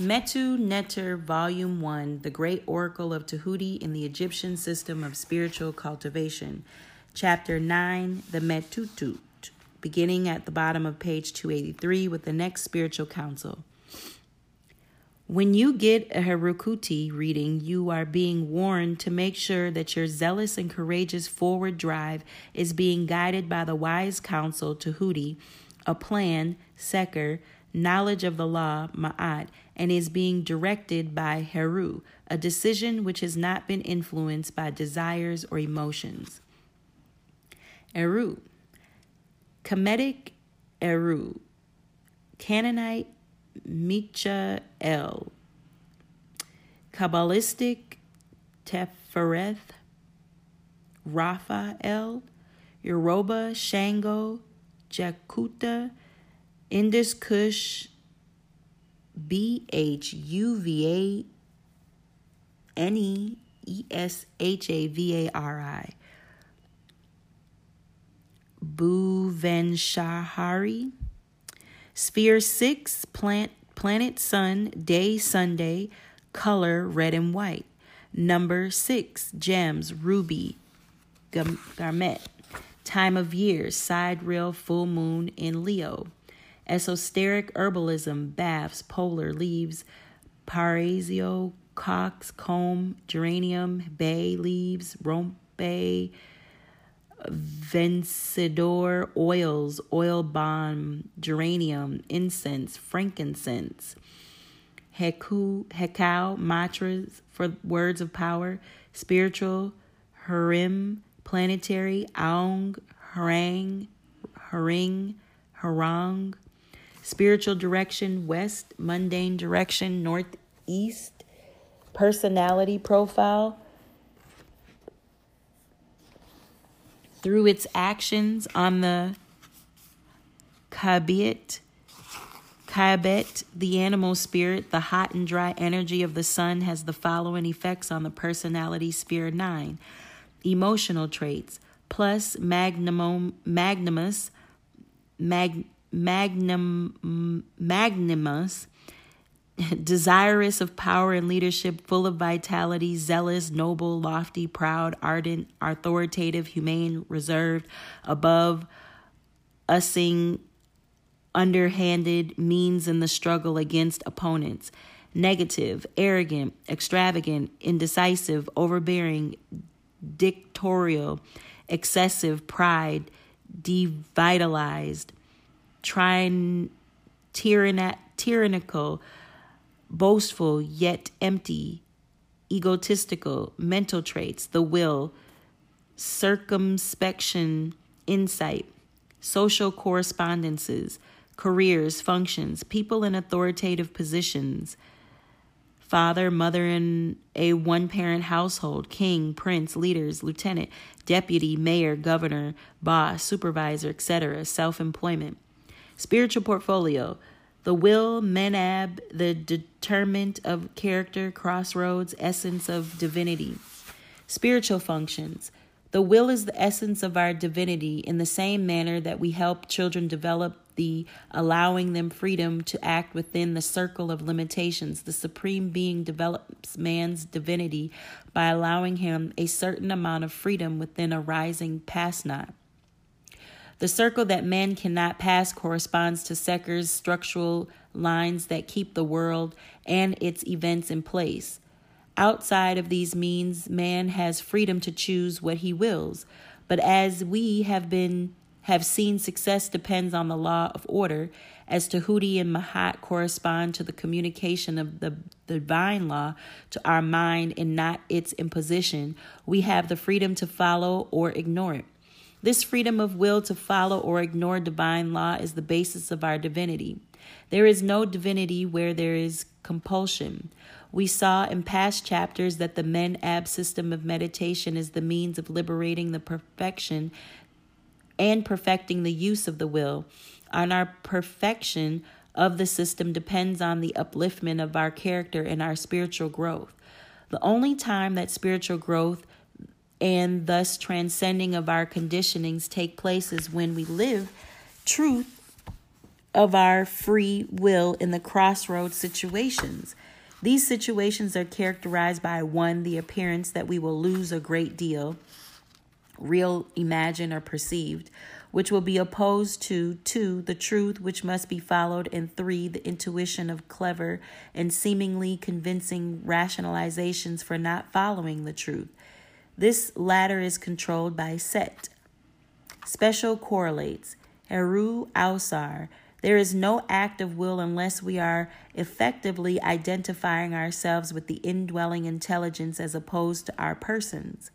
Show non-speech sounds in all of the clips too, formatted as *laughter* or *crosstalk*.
Metu Neter, Volume 1 The Great Oracle of Tahuti in the Egyptian System of Spiritual Cultivation. Chapter 9 The Metutu, beginning at the bottom of page 283 with the next spiritual counsel. When you get a Herukuti reading, you are being warned to make sure that your zealous and courageous forward drive is being guided by the wise counsel Tahuti, a plan, Seker, knowledge of the law, Ma'at, and is being directed by Heru, a decision which has not been influenced by desires or emotions. Eru, Kemetic Eru, Canaanite Michael, Kabbalistic Tiphareth, Raphael, Yoruba, Shango, Jakuta, Indus Kush, B H U V A N E E S H A V A R I. Bhuvanshahari. Sphere 6, plant, planet sun, day Sunday, color red and white. Number 6, gems, ruby, garnet. Time of year, sidereal full moon in Leo. Esoteric herbalism, baths, polar leaves, parasio, cox, comb, geranium, bay leaves, rompe, vencedor, oils, oil balm, geranium, incense, frankincense, heku, hekau, mantras for words of power, spiritual, harim, planetary, aung, harang, haring, harang, spiritual direction west, mundane direction northeast, personality profile. Through its actions on the Kabit, Kabet, the animal spirit, the hot and dry energy of the sun has the following effects on the personality sphere. 9 emotional traits plus magnum, magnanimous mag, magnum, magnanimous, desirous of power and leadership, full of vitality, zealous, noble, lofty, proud, ardent, authoritative, humane, reserved, above, using, underhanded, means in the struggle against opponents, negative, arrogant, extravagant, indecisive, overbearing, dictatorial, excessive, pride, devitalized, trying, tyrannical, boastful yet empty, egotistical, mental traits, the will, circumspection, insight, social correspondences, careers, functions, people in authoritative positions, father, mother in a one parent household, king, prince, leaders, lieutenant, deputy, mayor, governor, boss, supervisor, etc., self employment. Spiritual portfolio, the will, menab, the determinant of character, crossroads, essence of divinity. Spiritual functions, the will is the essence of our divinity in the same manner that we help children develop the allowing them freedom to act within the circle of limitations. The Supreme Being develops man's divinity by allowing him a certain amount of freedom within a rising pass knot. The circle that man cannot pass corresponds to Seker's structural lines that keep the world and its events in place. Outside of these means, man has freedom to choose what he wills. But as we have been have seen success depends on the law of order, as Tahuti and Ma'at correspond to the communication of the, the divine law to our mind and not its imposition, we have the freedom to follow or ignore it. This freedom of will to follow or ignore divine law is the basis of our divinity. There is no divinity where there is compulsion. We saw in past chapters that the Men Ab system of meditation is the means of liberating the perfection and perfecting the use of the will. And our perfection of the system depends on the upliftment of our character and our spiritual growth. The only time that spiritual growth and thus transcending of our conditionings take place is when we live truth of our free will in the crossroads situations. These situations are characterized by one, the appearance that we will lose a great deal, real, imagined, or perceived, which will be opposed to two, the truth which must be followed, and three, the intuition of clever and seemingly convincing rationalizations for not following the truth. This latter is controlled by Set. Special correlates. Heru Ausar. There is no act of will unless we are effectively identifying ourselves with the indwelling intelligence as opposed to our persons.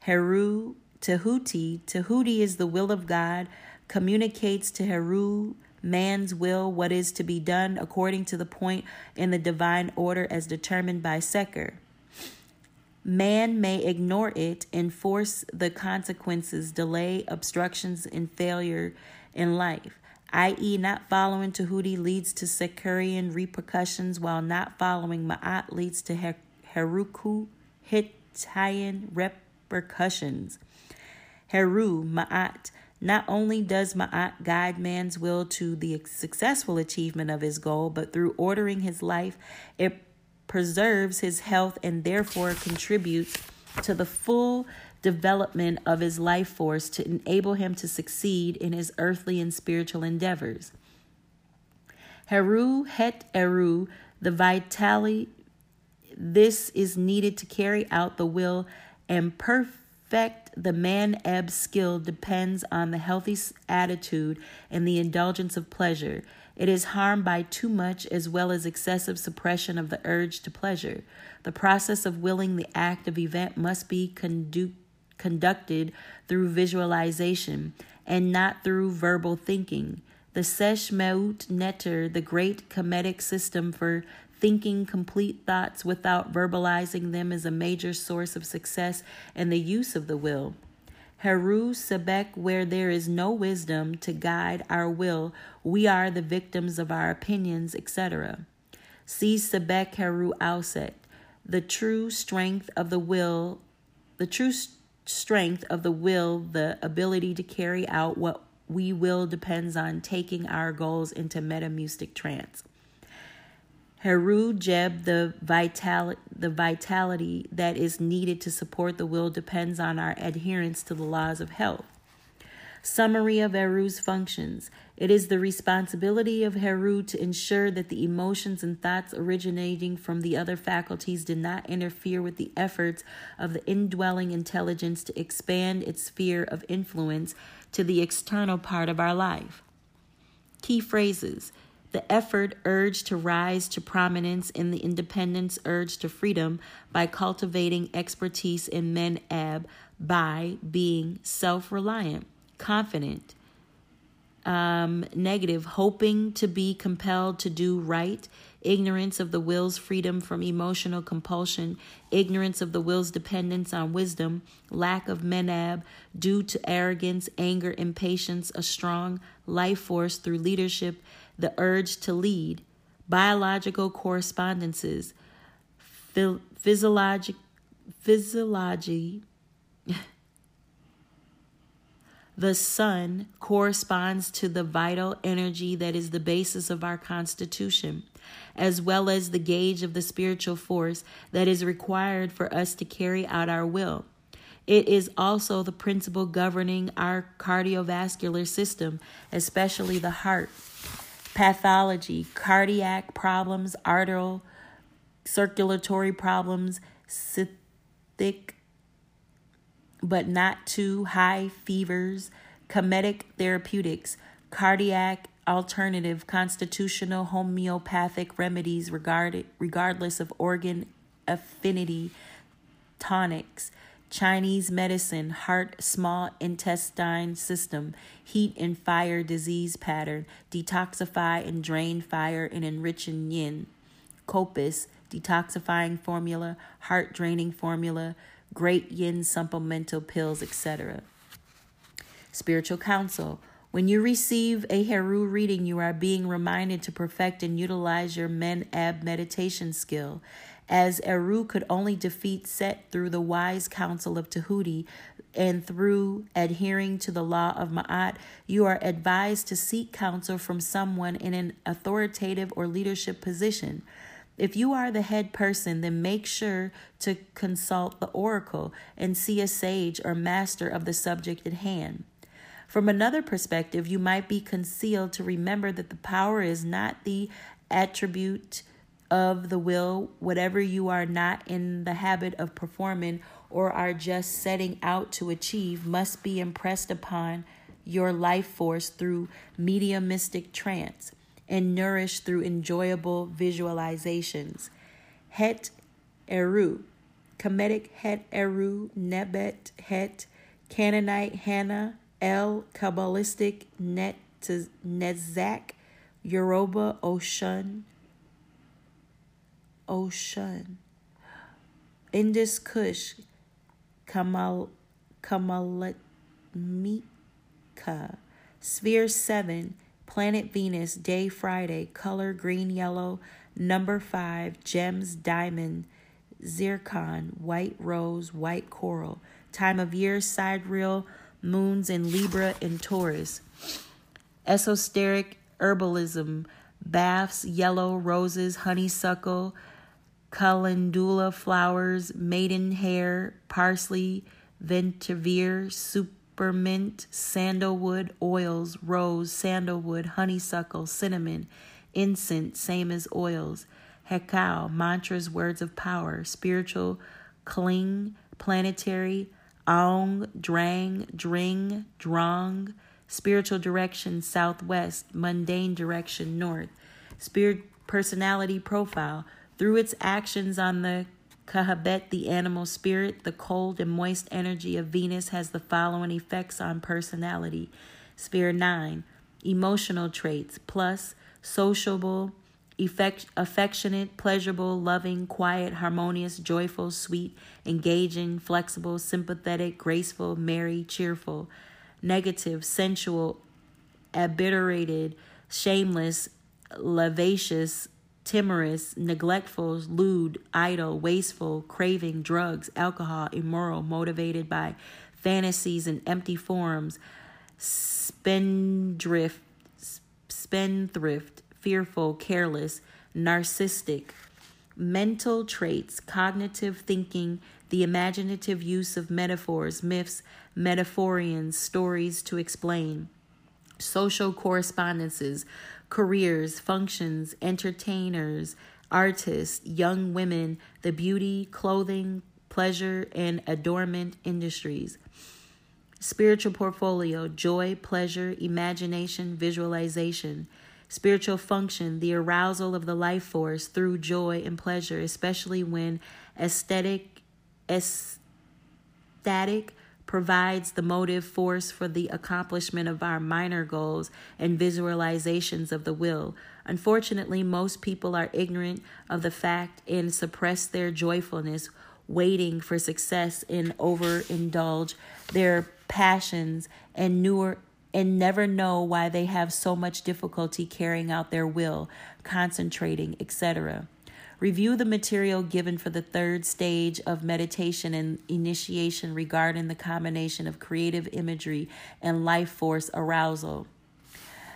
Heru Tehuti. Tehuti is the will of God, communicates to Heru man's will what is to be done according to the point in the divine order as determined by Seker. Man may ignore it, enforce the consequences, delay obstructions, and failure in life, i.e., not following Tahuti leads to Sekurian repercussions, while not following Ma'at leads to her- Heruku Hittayan repercussions. Heru, Ma'at. Not only does Ma'at guide man's will to the successful achievement of his goal, but through ordering his life, it preserves his health and therefore contributes to the full development of his life force to enable him to succeed in his earthly and spiritual endeavors. Heru het eru, the vitality, this is needed to carry out the will and perfect the Men Ab skill depends on the healthy attitude and the indulgence of pleasure. It is harmed by too much as well as excessive suppression of the urge to pleasure. The process of willing the act of event must be condu- conducted through visualization and not through verbal thinking. The Sesh Metu Neter, the great Kemetic system for thinking complete thoughts without verbalizing them, is a major source of success in the use of the will. Heru Sebek, where there is no wisdom to guide our will, we are the victims of our opinions, etc. See Sebek Heru Auset, the true strength of the will, the true strength of the will, the ability to carry out what we will depends on taking our goals into mediumistic trance. Heru Geb, the vitality, the vitality that is needed to support the will depends on our adherence to the laws of health. Summary of Heru's functions. It is the responsibility of Heru to ensure that the emotions and thoughts originating from the other faculties do not interfere with the efforts of the indwelling intelligence to expand its sphere of influence to the external part of our life. Key phrases the effort urge to rise to prominence in the independence urge to freedom by cultivating expertise in men ab by being self-reliant confident um, negative hoping to be compelled to do right ignorance of the will's freedom from emotional compulsion ignorance of the will's dependence on wisdom lack of menab due to arrogance anger impatience a strong life force through leadership the urge to lead, biological correspondences, physiologic, physiology. *laughs* the sun corresponds to the vital energy that is the basis of our constitution, as well as the gauge of the spiritual force that is required for us to carry out our will. It is also the principle governing our cardiovascular system, especially the heart pathology, cardiac problems, arterial, circulatory problems, cystic but not too high fevers, Kemetic therapeutics, cardiac alternative, constitutional homeopathic remedies regarded, regardless of organ affinity, tonics, Chinese medicine, heart, small intestine system, heat and fire disease pattern, detoxify and drain fire and enrich in yin, Coptis, detoxifying formula, heart draining formula, great yin supplemental pills, etc. Spiritual counsel. When you receive a Heru reading, you are being reminded to perfect and utilize your Men Ab meditation skill as Eru could only defeat Set through the wise counsel of Tahuti, and through adhering to the law of Ma'at, you are advised to seek counsel from someone in an authoritative or leadership position. If you are the head person, then make sure to consult the oracle and see a sage or master of the subject at hand. From another perspective, you might be concealed to remember that the power is not the attribute of the will, whatever you are not in the habit of performing or are just setting out to achieve, must be impressed upon your life force through mediumistic trance and nourished through enjoyable visualizations. Het Eru, Kemetic Het Eru, Nebet Het, Canaanite Hannah, El Kabbalistic Net Nezak, Yoruba Oshun, Oshun, Indus Kush, Kamal Kamalatmika, Sphere 7, Planet Venus, Day Friday, color green yellow, number 5, gems diamond, zircon, white rose, white coral, time of year sidereal, moons in Libra and Taurus. Esoteric herbalism, baths, yellow roses, honeysuckle, calendula flowers, maidenhair, parsley, vetiver, spearmint, sandalwood oils, rose, sandalwood, honeysuckle, cinnamon, incense, same as oils, hekau, mantras, words of power, spiritual, kling, planetary, aung, drang, dring, drong, spiritual direction southwest, mundane direction north, spirit personality profile through its actions on the Kahabet, the animal spirit, the cold and moist energy of Venus has the following effects on personality. Sphere 9, emotional traits, plus sociable, effect, affectionate, pleasurable, loving, quiet, harmonious, joyful, sweet, engaging, flexible, sympathetic, graceful, merry, cheerful negative, sensual, obliterated, shameless, lascivious, timorous, neglectful, lewd, idle, wasteful, craving drugs, alcohol, immoral, motivated by fantasies and empty forms, spendthrift, spendthrift, fearful, careless, narcissistic, mental traits, cognitive thinking, the imaginative use of metaphors, myths, metaphorians, stories to explain, social correspondences, careers, functions, entertainers, artists, young women, the beauty, clothing, pleasure, and adornment industries. Spiritual portfolio, joy, pleasure, imagination, visualization. Spiritual function, the arousal of the life force through joy and pleasure, especially when aesthetic ecstatic provides the motive force for the accomplishment of our minor goals and visualizations of the will. Unfortunately, most people are ignorant of the fact and suppress their joyfulness, waiting for success and overindulge their passions and newer and never know why they have so much difficulty carrying out their will, concentrating, etc. Review the material given for the third stage of meditation and initiation regarding the combination of creative imagery and life force arousal.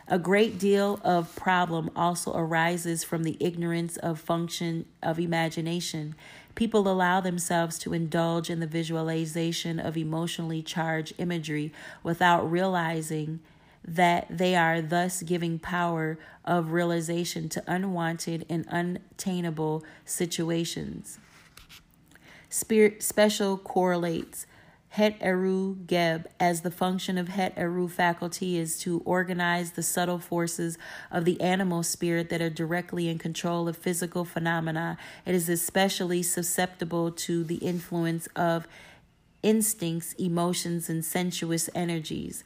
A great deal of problem also arises from the ignorance of function of imagination. People allow themselves to indulge in the visualization of emotionally charged imagery without realizing that they are thus giving power of realization to unwanted and unattainable situations. Spirit special correlates Het Eru Geb as the function of Het Eru faculty is to organize the subtle forces of the animal spirit that are directly in control of physical phenomena. It is especially susceptible to the influence of instincts, emotions, and sensuous energies.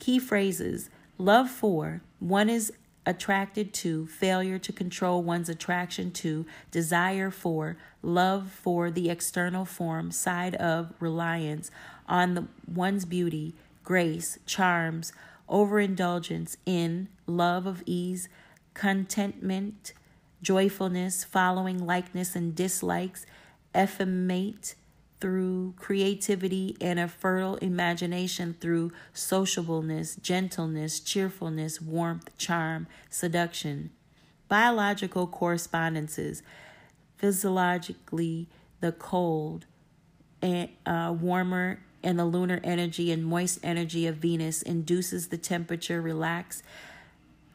Key phrases. Love for, one is attracted to, failure to control one's attraction to, desire for, love for the external form, side of, reliance on the, one's beauty, grace, charms, overindulgence in, love of ease, contentment, joyfulness, following likeness and dislikes, effeminate, through creativity and a fertile imagination through sociableness, gentleness, cheerfulness, warmth, charm, seduction. Biological correspondences. Physiologically, the cold, and uh, warmer and the lunar energy and moist energy of Venus induces the temperature relax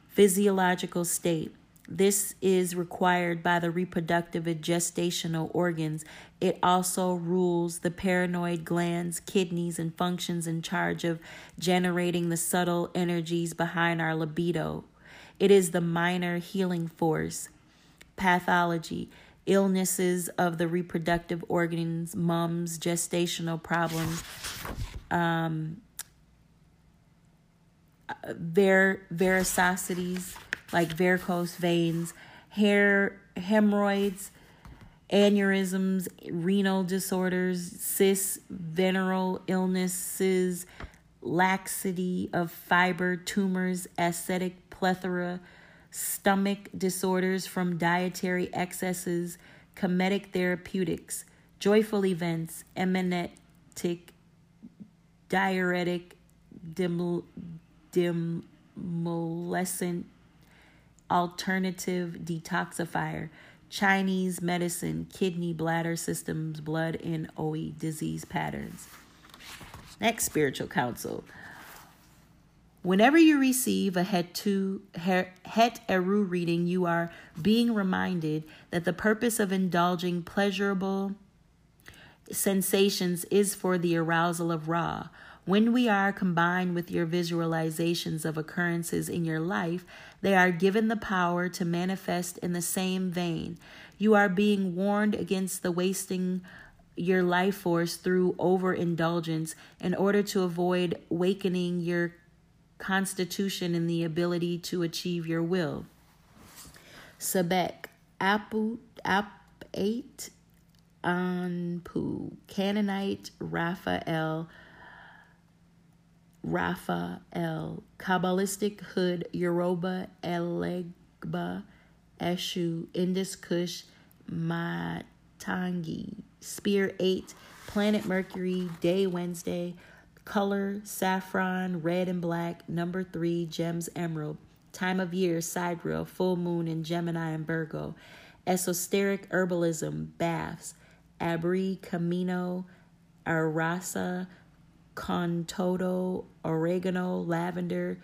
physiological state. This is required by the reproductive and gestational organs. It also rules the paranoid glands, kidneys, and functions in charge of generating the subtle energies behind our libido. It is the minor healing force. Pathology, illnesses of the reproductive organs, mums, gestational problems, um, ver- varicosities like varicose veins, hair hemorrhoids, aneurysms, renal disorders, cysts, venereal illnesses, laxity of fiber, tumors, acidic plethora, stomach disorders from dietary excesses, Kemetic therapeutics, joyful events, emetic, diuretic, demolescent alternative detoxifier, Chinese medicine, kidney, bladder systems, blood, and OE disease patterns. Next spiritual counsel. Whenever you receive a Het Eru reading, you are being reminded that the purpose of indulging pleasurable sensations is for the arousal of Ra, when we are combined with your visualizations of occurrences in your life, they are given the power to manifest in the same vein. You are being warned against the wasting your life force through overindulgence in order to avoid wakening your constitution and the ability to achieve your will. Sebek, Apu, Ap 8, Anpu, Canaanite, Raphael, Raphael, Kabbalistic Hod, Yoruba, Elegba, Eshu, Indus Kush, Matangi, Sphere 8, Planet Mercury, Day Wednesday, Color, Saffron, Red and Black, Number 3, Gems Emerald, Time of Year, Sidereal, Full Moon in Gemini and Virgo, Esoteric Herbalism, Baths, Abri, Camino, Arasa, contodo, oregano, lavender,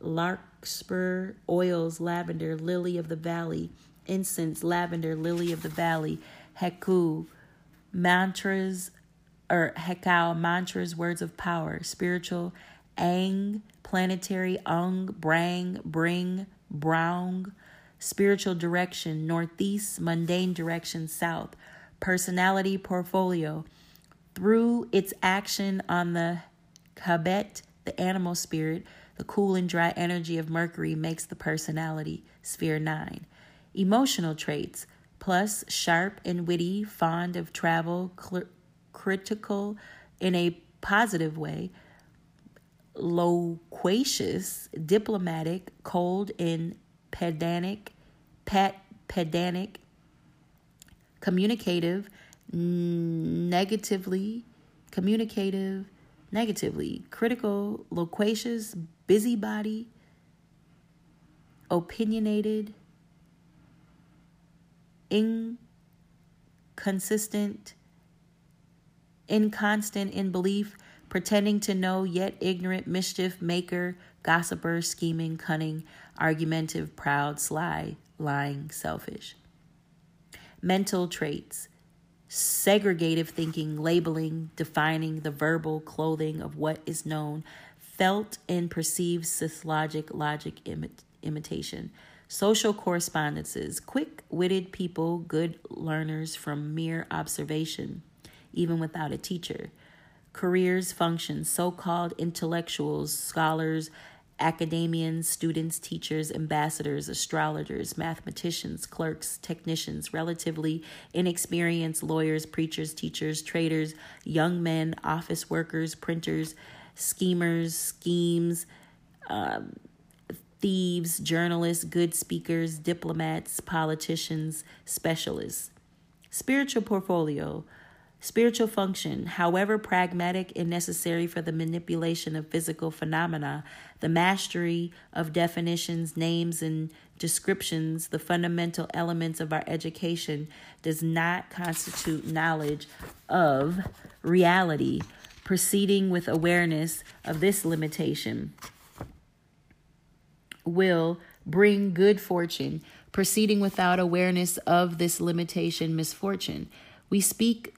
larkspur, oils, lavender, lily of the valley, incense, lavender, lily of the valley, heku, mantras, or hekau, mantras, words of power, spiritual, ang, planetary, ung, brang, bring, brown, spiritual direction, northeast, mundane direction, south, personality portfolio, through its action on the Kabet, the animal spirit, the cool and dry energy of Mercury makes the personality, sphere 9. Emotional traits, plus sharp and witty, fond of travel, cl- critical in a positive way, loquacious, diplomatic, cold and pedantic, pet, pedantic, communicative, Mm, negatively, communicative, negatively, critical, loquacious, busybody, opinionated, inconsistent, inconstant in belief, pretending to know, yet ignorant, mischief maker, gossiper, scheming, cunning, argumentative, proud, sly, lying, selfish. Mental traits segregative thinking, labeling, defining the verbal clothing of what is known, felt and perceived sythologic logic imit- imitation. Social correspondences, quick witted people, good learners from mere observation, even without a teacher. Careers, functions, so called intellectuals, scholars, academians, students, teachers, ambassadors, astrologers, mathematicians, clerks, technicians, relatively inexperienced lawyers, preachers, teachers, traders, young men, office workers, printers, schemers, schemes, um, thieves, journalists, good speakers, diplomats, politicians, specialists. Spiritual portfolio Spiritual function, however pragmatic and necessary for the manipulation of physical phenomena, the mastery of definitions, names, and descriptions, the fundamental elements of our education, does not constitute knowledge of reality, proceeding with awareness of this limitation will bring good fortune, proceeding without awareness of this limitation, misfortune. We speak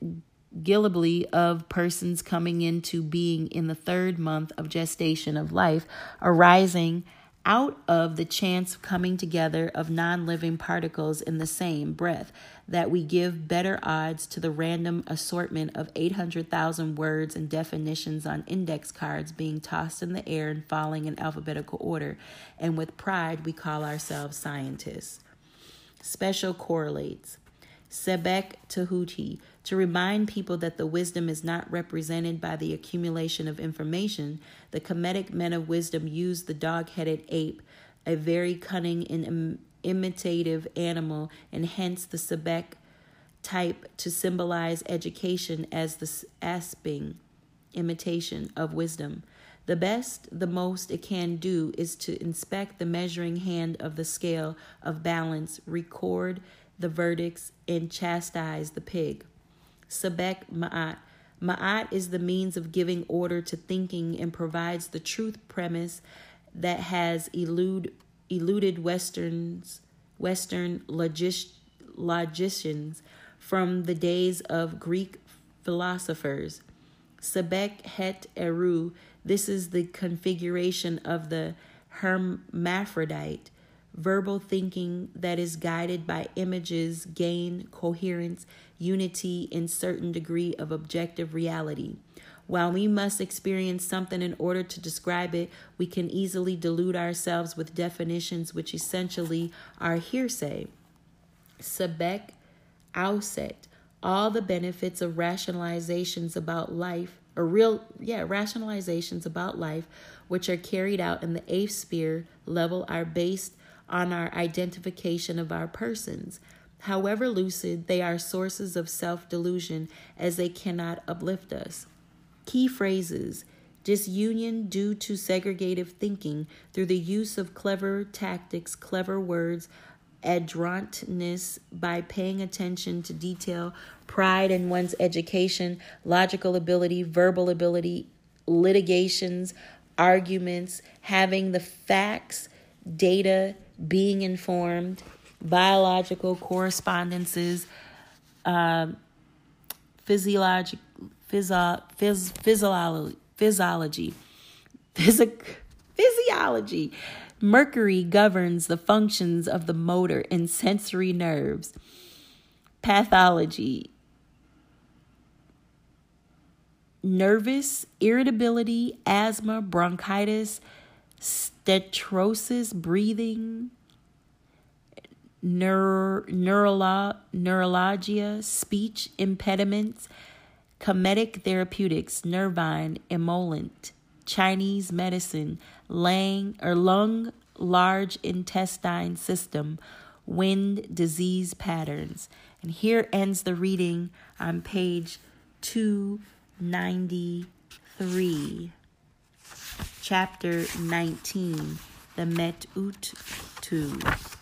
gillibly of persons coming into being in the third month of gestation of life, arising out of the chance coming together of non living particles in the same breath, that we give better odds to the random assortment of 800,000 words and definitions on index cards being tossed in the air and falling in alphabetical order, and with pride we call ourselves scientists. Special correlates. Sebek Tahuti, to remind people that the wisdom is not represented by the accumulation of information, the Kemetic men of wisdom used the dog headed ape, a very cunning and Im- imitative animal, and hence the Sebek type to symbolize education as the asping, imitation of wisdom. The best, the most it can do is to inspect the measuring hand of the scale of balance, record the verdicts, and chastise the pig. Sebek Ma'at. Ma'at is the means of giving order to thinking and provides the truth premise that has elude, eluded Westerns, Western logis, logicians from the days of Greek philosophers. Sebek het eru, this is the configuration of the hermaphrodite verbal thinking that is guided by images gain coherence, unity, and certain degree of objective reality. While we must experience something in order to describe it, we can easily delude ourselves with definitions which essentially are hearsay. Sebek Auset, all the benefits of rationalizations about life, or real, yeah, rationalizations about life, which are carried out in the eighth sphere level, are based on our identification of our persons. However lucid, they are sources of self delusion as they cannot uplift us. Key phrases disunion due to segregative thinking through the use of clever tactics, clever words, adroitness by paying attention to detail, pride in one's education, logical ability, verbal ability, litigations, arguments, having the facts, data, being informed, biological correspondences, uh, physiologic, physio, phys, physiology, physiology, physic, physiology. Mercury governs the functions of the motor and sensory nerves. Pathology, nervous irritability, asthma, bronchitis, steatosis, breathing, neuro, neurolo, neurologia, speech impediments, Kemetic therapeutics, nervine, emollient, Chinese medicine, lang or lung, large intestine system, wind, disease patterns. And here ends the reading on page 293 chapter 19, the Met Ut 2.